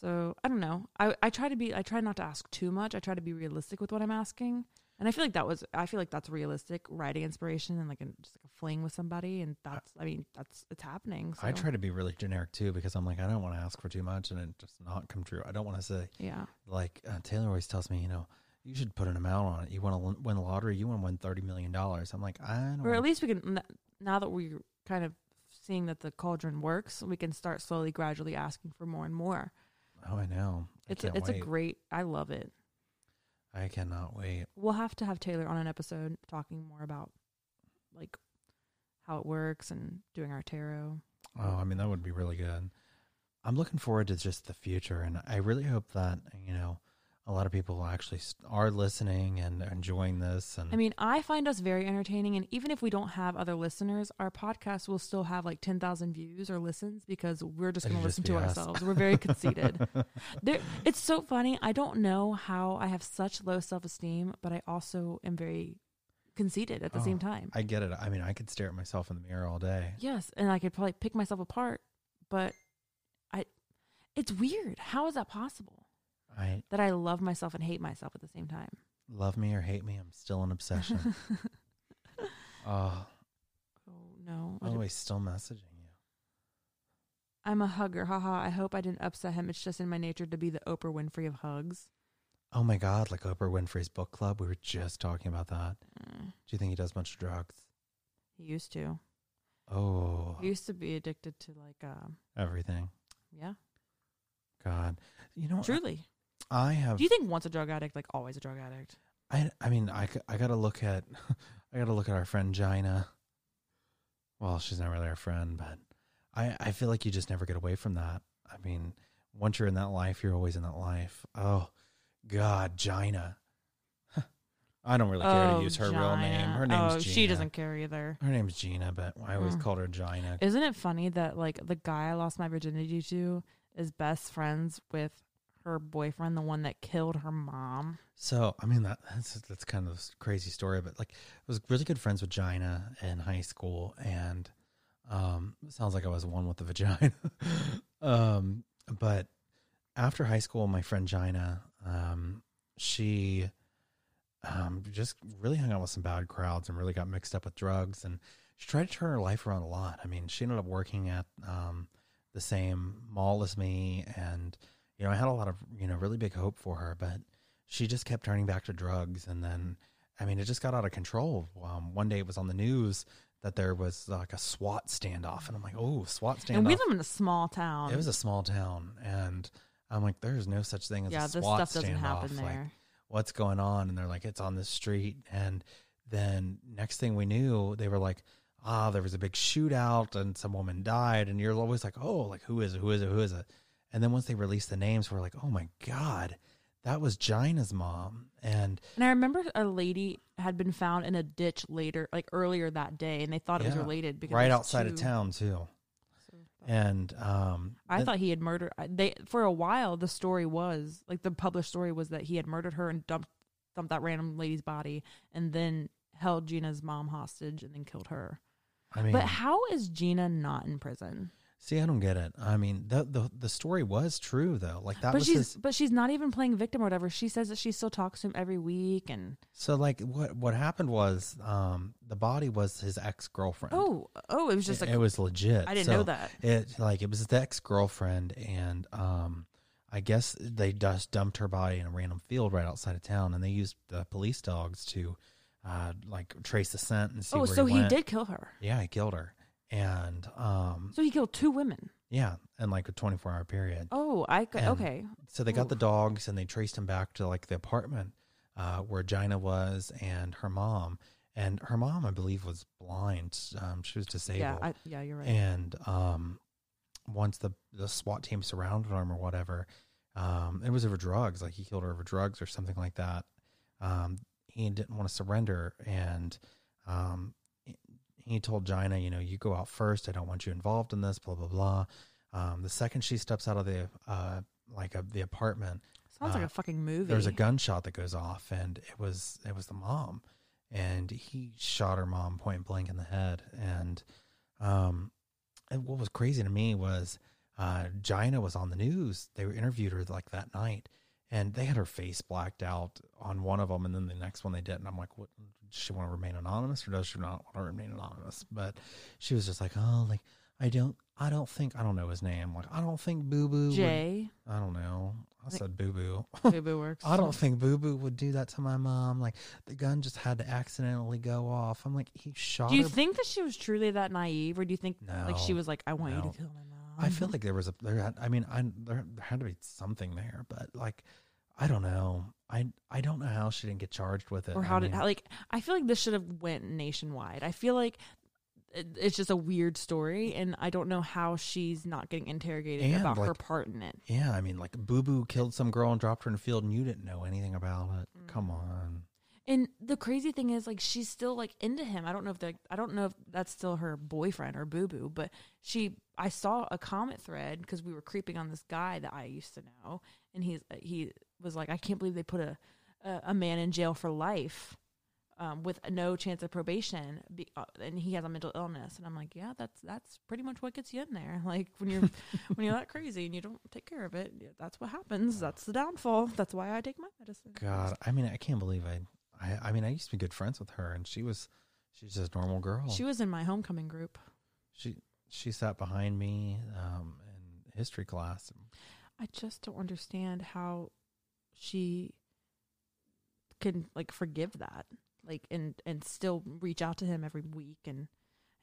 So I don't know. I I try to be. I try not to ask too much. I try to be realistic with what I'm asking. And I feel like that was. I feel like that's realistic writing inspiration and like a, just like a fling with somebody. And that's. I mean, that's it's happening. So. I try to be really generic too because I'm like I don't want to ask for too much and it just not come true. I don't want to say Yeah. like uh, Taylor always tells me, you know, you should put an amount on it. You want to win the lottery, you want to win thirty million dollars. I'm like I don't. Know. Or at least we can. Now that we're kind of seeing that the cauldron works, we can start slowly, gradually asking for more and more. oh, I know. I It's a, it's a great. I love it. I cannot wait. We'll have to have Taylor on an episode talking more about like how it works and doing our tarot. Oh, I mean that would be really good. I'm looking forward to just the future, and I really hope that you know a lot of people actually are listening and enjoying this. And I mean, I find us very entertaining, and even if we don't have other listeners, our podcast will still have like ten thousand views or listens because we're just going to listen to us. ourselves. We're very conceited. there, it's so funny. I don't know how I have such low self esteem, but I also am very conceited at the Oh, same time. I get it. I mean, I could stare at myself in the mirror all day. yes, and I could probably pick myself apart, but I, it's weird. How is that possible? I That I love myself and hate myself at the same time. love me or hate me, I'm still an obsession. oh, Oh no! Don't- always still messaging you. I'm a hugger. Haha. I hope I didn't upset him. It's just in my nature to be the Oprah Winfrey of hugs. Oh my God, like Oprah Winfrey's book club. We were just talking about that. Mm, Do you think he does much drugs? he used to. Oh, He used to be addicted to like, um, everything. yeah, God, you know, truly. I have. Do you think once a drug addict, like always a drug addict? I I mean I, I gotta look at I gotta look at our friend Gina. Well, she's not really our friend, but I I feel like you just never get away from that. I mean, once you're in that life, you're always in that life. Oh, God, Gina. I don't really care to use her real name. Her name's oh, Gina. she doesn't care either. Her name's Gina, but I always Mm. called her Gina. Isn't it funny that like the guy I lost my virginity to is best friends with her boyfriend, the one that killed her mom? So I mean that that's that's kind of a crazy story, but like I was really good friends with Gina in high school, and um, it sounds like I was one with the vagina. um, but after high school, my friend Gina, um, she um, just really hung out with some bad crowds and really got mixed up with drugs, and she tried to turn her life around a lot. I mean, she ended up working at um, the same mall as me, and you know, I had a lot of you know really big hope for her, but she just kept turning back to drugs and then i mean it just got out of control. Um, one day it was on the news that there was like a swat standoff and i'm like oh swat standoff And we live in a small town. it was a small town and i'm like there's no such thing as yeah, a this swat stuff doesn't standoff happen like there. what's going on? And they're like it's on the street. And then next thing we knew they were like ah there was a big shootout and some woman died. And you're always like oh like who is it? Who is it? Who is it and then once they released the names we're like oh my god that was Gina's mom and And I remember a lady had been found in a ditch later, like earlier that day, and they thought it was related because right outside of town too So- and um I th- thought he had murdered. They for a while the story was like the published story was that he had murdered her and dumped dumped that random lady's body and then held Gina's mom hostage and then killed her. I mean But how is Gina not in prison? See I don't get it I mean the the the story was true though like that but was she's his but she's not even playing victim or whatever. She says that she still talks to him every week and So like what what happened was um the body was his ex girlfriend. oh oh it was just it, like it was legit. I didn't So know that. It like it was his ex girlfriend, and um I guess they just dumped her body in a random field right outside of town, and they used the police dogs to uh like trace the scent and see. oh so he, he went. did kill her. Yeah, he killed her, and um So he killed two women. Yeah, in like a 24 hour period. Oh, I And- okay. So they got the dogs and they traced him back to like the apartment uh, where Gina was and her mom. And her mom, I believe, was blind. Um, she was disabled. Yeah, I, yeah, you're right. And um, once the the SWAT team surrounded him or whatever, um, it was over drugs. Like he killed her over drugs or something like that. Um, he didn't want to surrender, and um, he- told Gina, you know, you go out first. I don't want you involved in this. Blah blah blah. Um, the second she steps out of the uh, like a, the apartment, Sounds like uh, a fucking movie. there's a gunshot that goes off, and it was it was the mom, and he shot her mom point blank in the head. And um, and what was crazy to me was uh, Gina was on the news. They were interviewed her like that night, and they had her face blacked out on one of them, and then the next one they didn't. I'm like, what? Does she want to remain anonymous, or does she not want to remain anonymous? But she was just like, oh, like I don't, I don't think, I don't know his name. Like I don't think Boo Boo. would- Jay. I don't know. I think- said Boo Boo. Boo Boo works. I don't think Boo Boo would do that to my mom. Like the gun just had to accidentally go off. I'm like, he shot Do you her. think that she was truly that naive, or do you think like she was like, "I want you to kill my mom"? I feel like there was a there. Had, I mean, I there, there had to be something there, but like, I don't know. I I don't know how she didn't get charged with it. or I how did mean, how, like I feel like this should have went nationwide. I feel like it, it's just a weird story, and I don't know how she's not getting interrogated about her part in it. Yeah, I mean, like Boo Boo killed some girl and dropped her in the field, and you didn't know anything about it. Mm. Come on. And the crazy thing is, like, she's still like into him. I don't know if they, I don't know if that's still her boyfriend or boo boo, but she, I saw a comment thread because we were creeping on this guy that I used to know, and he's he was like, I can't believe they put a a, a man in jail for life. Um, with no chance of probation, be, uh, and he has a mental illness, and I'm like, yeah, that's that's pretty much what gets you in there. Like when you're when you're that crazy and you don't take care of it, that's what happens. That's the downfall. That's why I take my medicine. God, I mean, I can't believe I. I, I mean, I used to be good friends with her, and she was, she's just a normal girl. She was in my homecoming group. she she sat behind me um, in history class. I just don't understand how she can like forgive that, like and and still reach out to him every week and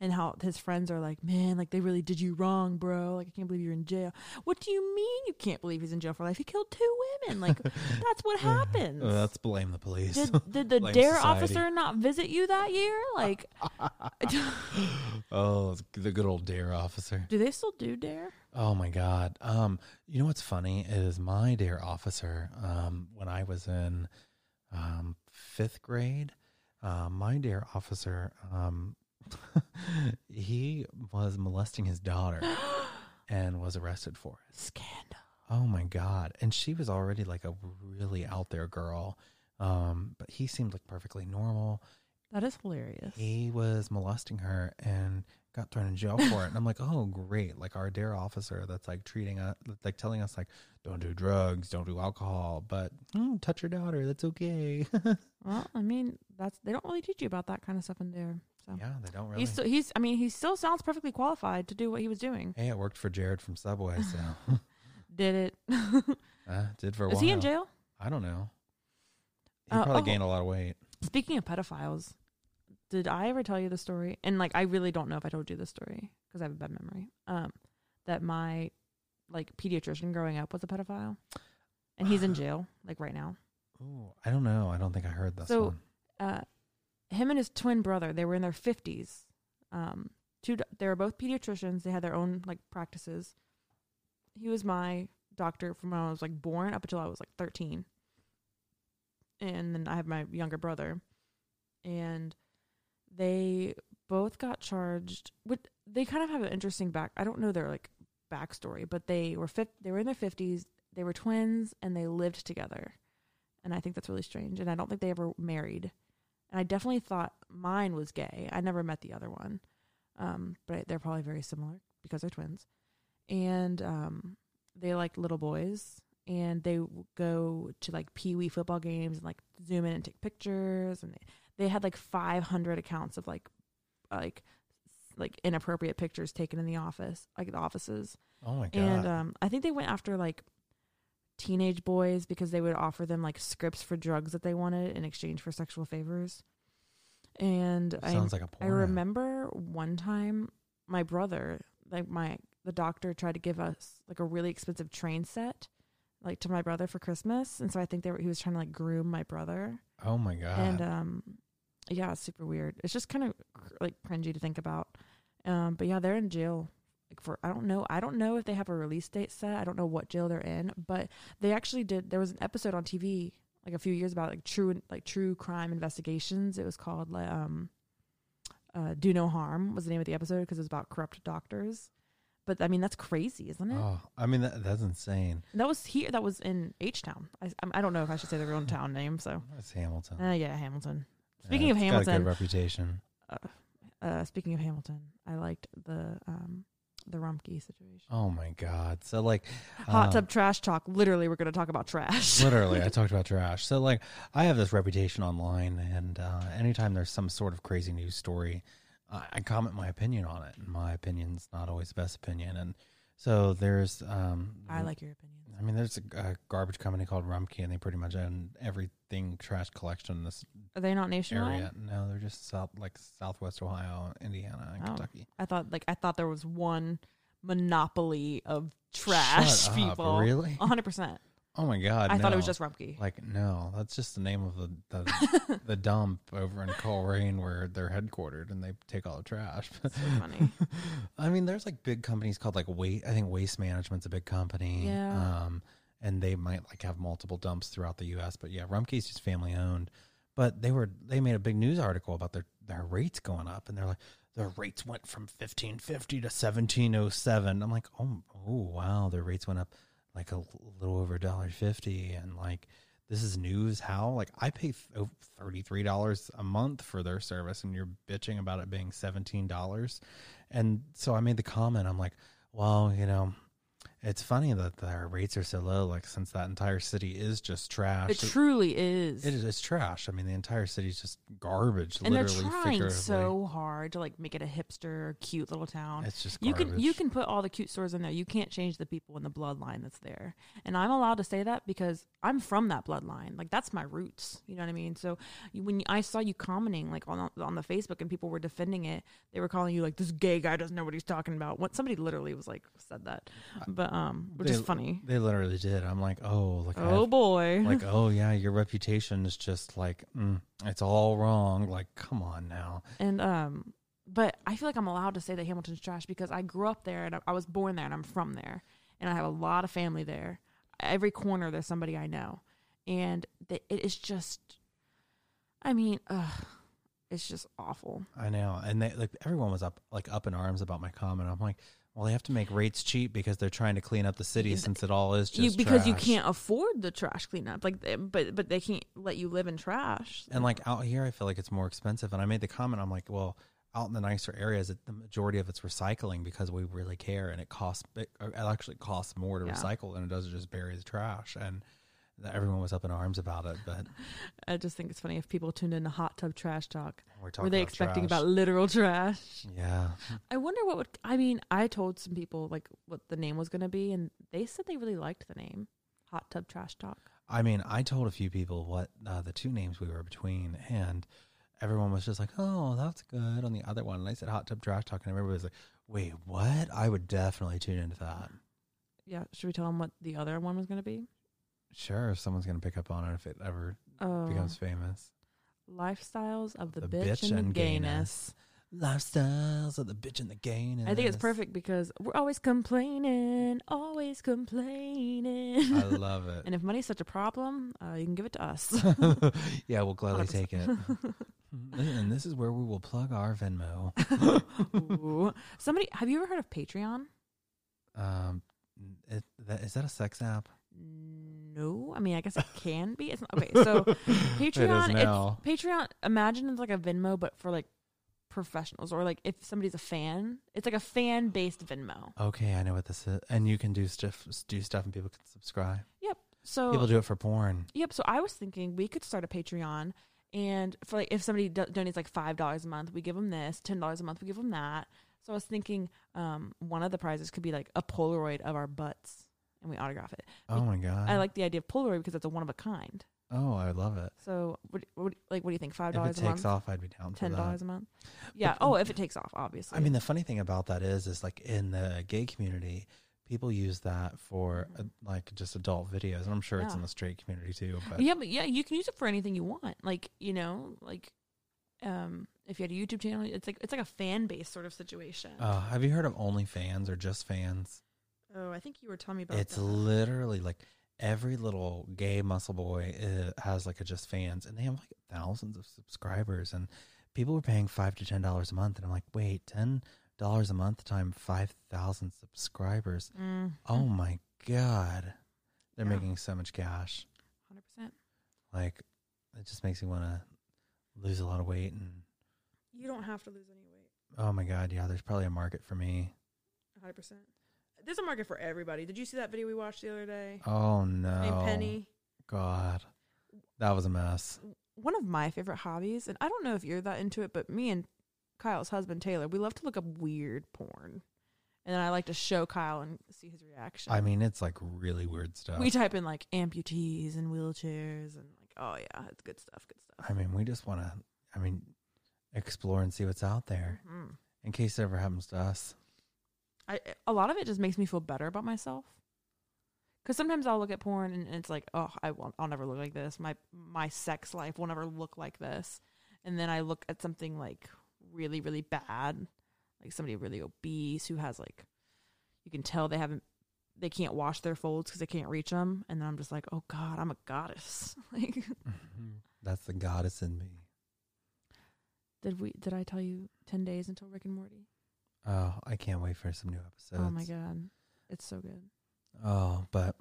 and how his friends are like, man, like they really did you wrong, bro. Like I can't believe you're in jail. What do you mean you can't believe he's in jail for life? He killed two women. Like that's what happens. Uh, let's blame the police. did did the blame DARE society. officer not visit you that year? Like, oh, the good old DARE officer. do they still do DARE? Oh my god. Um, you know what's funny is my DARE officer. Um, when I was in um fifth grade, uh, my DARE officer, um, he was molesting his daughter and was arrested for it. Scandal. Oh my god! And she was already like a really out there girl. Um, but he seemed like perfectly normal. That is hilarious. He was molesting her and got thrown in jail for it. And I'm like, oh great! Like our DARE officer that's like treating us, like telling us like, don't do drugs, don't do alcohol, but mm, touch your daughter. That's okay. Well, I mean, that's they don't really teach you about that kind of stuff in there. So yeah, they don't really. he's still, he's I mean, he still sounds perfectly qualified to do what he was doing. hey, it worked for Jared from Subway, so Did it? uh, did for a Is while. he in jail? I don't know. He Uh, probably oh. gained a lot of weight. Speaking of pedophiles, did I ever tell you the story? And like, I really don't know if I told you the story because I have a bad memory. Um, that my like pediatrician growing up was a pedophile, and he's in jail like right now. Oh, I don't know. I don't think I heard this So- one. uh, him and his twin brother, they were in their fifties. Um, two, they were both pediatricians. They had their own like practices. He was my doctor from when I was like born up until I was like thirteen, and then I have my younger brother, and they both got charged. With they kind of have an interesting back. I don't know their like backstory, but they were fif- they were in their fifties. They were twins, and they lived together and I think that's really strange. And I don't think they ever married. And I definitely thought mine was gay. I never met the other one, um, but they're probably very similar because they're twins. And um, they like little boys, and they go to like pee wee football games and like zoom in and take pictures. And they, they had like 500 accounts of like like like inappropriate pictures taken in the office, like the offices. Oh my god! And um, I think they went after like teenage boys because they would offer them like scripts for drugs that they wanted in exchange for sexual favors. And I, Sounds like a I remember one time my brother, like my the doctor tried to give us like a really expensive train set, like to my brother for Christmas, and so I think they were, he was trying to like groom my brother, Oh my god. and um, yeah, it's super weird. It's just kind of like cringy to think about. Um, but yeah, they're in jail. Like for I don't know, I don't know if they have a release date set. I don't know what jail they're in, but they actually did. There was an episode on TV like a few years about like true like true crime investigations. It was called like um, uh, "Do No Harm" was the name of the episode because it was about corrupt doctors. But I mean, that's crazy, isn't it? oh, I mean that, that's insane. And that was here. That was in H Town. I, I don't know if I should say the real town name. So, That's Hamilton. uh, yeah, Hamilton. Yeah, Speaking of got a Hamilton, good reputation. uh, speaking of Hamilton, I liked the um, the Rumpke situation. Oh my god. So like Hot um, tub trash talk. Literally, we're going to talk about trash. literally i talked about trash so like i have this reputation online and uh, anytime there's some sort of crazy news story I, I comment my opinion on it and my opinion's not always the best opinion and so there's um I like your opinions. I mean there's a, a garbage company called Rumpke and they pretty much own everything trash collection in this Are they not nationwide? area no they're just south like southwest ohio indiana and Oh. kentucky I thought like I thought there was one monopoly of trash Shut up, people. really? hundred percent. Oh my god I thought it was just Rumpke. Like no, that's just the name of the the, the dump over in Colerain where they're headquartered and they take all the trash. so funny. I mean, there's like big companies called like Waste. I think Waste Management's a big company. Yeah. Um, and they might like have multiple dumps throughout the U.S. But yeah, Rumpke's just family owned. But they were they made a big news article about their their rates going up, and they're like their rates went from fifteen fifty to seventeen oh seven. I'm like, oh, oh wow, their rates went up like a little over a dollar fifty, and like this is news. How like I pay oh, thirty three dollars a month for their service, and you're bitching about it being seventeen dollars. And so I made the comment. I'm like, well, you know, it's funny that their rates are so low. Like since that entire city is just trash. It truly is. It is it's trash. I mean, the entire city's just garbage. and they're trying so hard to like make it a hipster, cute little town. It's just you can you can put all the cute stores in there. You can't change the people in the bloodline that's there. And I'm allowed to say that because I'm from that bloodline. Like that's my roots. You know what I mean? So you, when I saw you commenting like on on the Facebook and people were defending it, they were calling you like this gay guy doesn't know what he's talking about. What somebody literally was like said that, but um, which They- is funny. They literally did. I'm like, oh, like, Oh have- boy. like, oh yeah, your reputation is just like, mm, it's all wrong. Like, come on now. And um, but I feel like I'm allowed to say that Hamilton's trash because I grew up there and I, I was born there and I'm from there and I have a lot of family there. Every corner there's somebody I know, and th- it is just, I mean, ugh, it's just awful. I know, and they like everyone was up like up in arms about my comment. I'm like, well, they have to make rates cheap because they're trying to clean up the city since it all is just you because you can't afford the trash cleanup, like, eh, but but they can't let you live in trash. And like out here, I feel like it's more expensive. And I made the comment, I'm like, well, out in the nicer areas, it, the majority of it's recycling because we really care, and it costs. It, it actually costs more to Yeah. recycle than it does to just bury the trash. And everyone was up in arms about it, but I just think it's funny if people tuned in to hot tub trash talk. we're talking. Were they about expecting trash. about literal trash? Yeah, I wonder what would. I mean, I told some people like what the name was going to be, and they said they really liked the name, Hot Tub Trash Talk. I mean, I told a few people what uh, the two names we were between, and everyone was just like, "Oh, that's good." On the other one, and I said "Hot Tub Trash Talk," and everybody was like, "Wait, what?" I would definitely tune into that. Yeah, should we tell them what the other one was going to be? Sure, if someone's gonna pick up on it if it ever Oh, becomes famous. lifestyles of the, The bitch, bitch and the and gayness. Lifestyles of the bitch and the gayness. I think it's perfect because we're always complaining, always complaining. I love it. and if money's such a problem, uh, you can give it to us. yeah, we'll gladly 100%. take it. and this is where we will plug our Venmo. Somebody, have you ever heard of Patreon? Um, it, that, is that a sex app? No, I mean I guess it can be. It's not, okay. So Patreon, now. it's Patreon. Imagine it's like a Venmo, but for like professionals, or like if somebody's a fan, it's like a fan based Venmo. Okay, I know what this is. And you can do stuff, do stuff, and people can subscribe. Yep. So People do it for porn. yep. So I was thinking we could start a Patreon, and for like if somebody do- donates like five dollars a month, we give them this. Ten dollars a month, we give them that. So I was thinking, um, one of the prizes could be like a Polaroid of our butts, and we autograph it. Oh my god! I like the idea of Polaroid because it's a one of a kind. Oh, I love it. So, what, what, like, what do you think? Five dollars. If it dollars a takes month, off, I'd be down ten dollars a month. Yeah. Oh, if it takes off, obviously. I mean, the funny thing about that is, is like in the gay community, people use that for uh, like just adult videos, and I'm sure it's in the straight community too. But yeah, but yeah, you can use it for anything you want. Like, you know, like, um, if you had a YouTube channel, it's like it's like a fan base sort of situation. uh, have you heard of OnlyFans or just fans? Oh, I think you were telling me about It's that. literally like every little gay muscle boy uh, has like a just fans, and they have like thousands of subscribers, and people were paying five to ten dollars a month, and I'm like, wait, ten dollars a month time five thousand subscribers. Mm, Oh my god, they're Yeah. making so much cash. hundred percent. Like, it just makes me want to lose a lot of weight, and You don't have to lose any weight. oh my god, yeah, there's probably a market for me. hundred percent. There's a market for everybody. Did you see that video we watched the other day? Oh no, Named Penny. God, that was a mess. One of my favorite hobbies, and I don't know if you're that into it, but me and Kyle's husband Taylor, we love to look up weird porn, and then I like to show Kyle and see his reaction. I mean, it's like really weird stuff. we type in like amputees and wheelchairs, and like, oh yeah, it's good stuff. Good stuff. I mean, we just want to, I mean, explore and see what's out there Mhm. in case it ever happens to us. I a lot of it just makes me feel better about myself. Because sometimes I'll look at porn and it's like, oh, I won't, I'll never look like this. My my sex life will never look like this. And then I look at something like really really bad, like somebody really obese who has like, you can tell they haven't, they can't wash their folds because they can't reach them. And then I'm just like, oh God, I'm a goddess. like, mm-hmm. That's the goddess in me. did we? Did I tell you ten days until Rick and Morty? Oh, I can't wait for some new episodes. oh my God, it's so good. Oh, but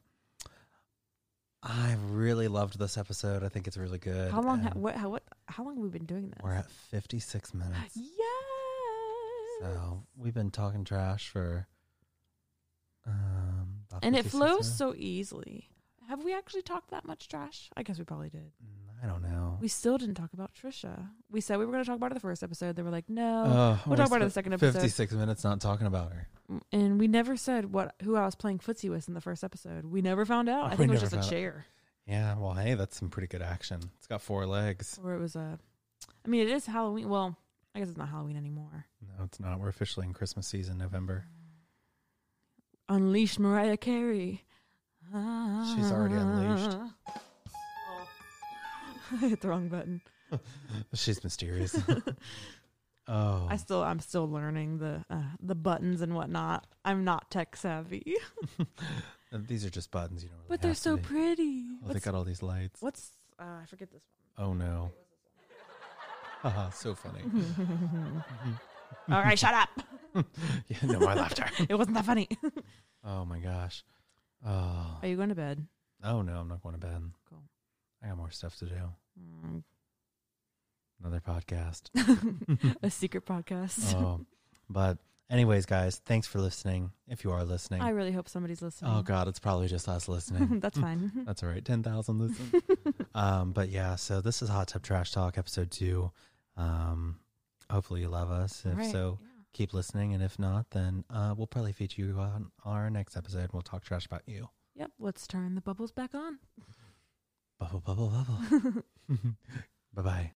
I really loved this episode. I think it's really good. How long? Ha- what? How what? How long have we been doing this? We're at 56 minutes. Yes. So we've been talking trash for. Um, about and it flows minutes. so easily. Have we actually talked that much trash? I guess we probably did. Mm, I don't know. We still didn't talk about Trisha. We said we were going to talk about it the first episode. They were like, no. Uh, we'll we talk about her the second episode. 56 minutes not talking about her. And we never said what who I was playing footsie with in the first episode. We never found out. I We think it was just a chair. Yeah, well, hey, that's some pretty good action. It's got four legs. Or it was a. I mean, it is Halloween. Well, I guess it's not Halloween anymore. No, it's not. We're officially in Christmas season, November. Unleash Mariah Carey. She's already unleashed. Oh. I hit the wrong button. She's mysterious. oh, I still I'm still learning the uh, the buttons and whatnot. I'm not tech savvy, these are just buttons, you know. but they're so Oh, pretty. they What's, got all these lights. what's uh, I forget this one. Oh no. Haha, so funny. All right, shut up. yeah, no more laughter. It wasn't that funny. Oh my gosh. Oh. Are you going to bed? Oh no, I'm not going to bed. Cool. I got more stuff to do. Mm, Another podcast. a secret podcast. oh. But anyways, guys, thanks for listening. If you are listening. I really hope somebody's listening. oh god, it's probably just us listening. That's fine. That's all right. 10,000 listen. um, but yeah, so this is Hot Tub Trash Talk episode two. Um, hopefully you love us. If Right, so, yeah. keep listening. And if not, then uh, we'll probably feature you on our next episode. We'll talk trash about you. Yep. Let's turn the bubbles back on. 拜拜拜拜拜拜。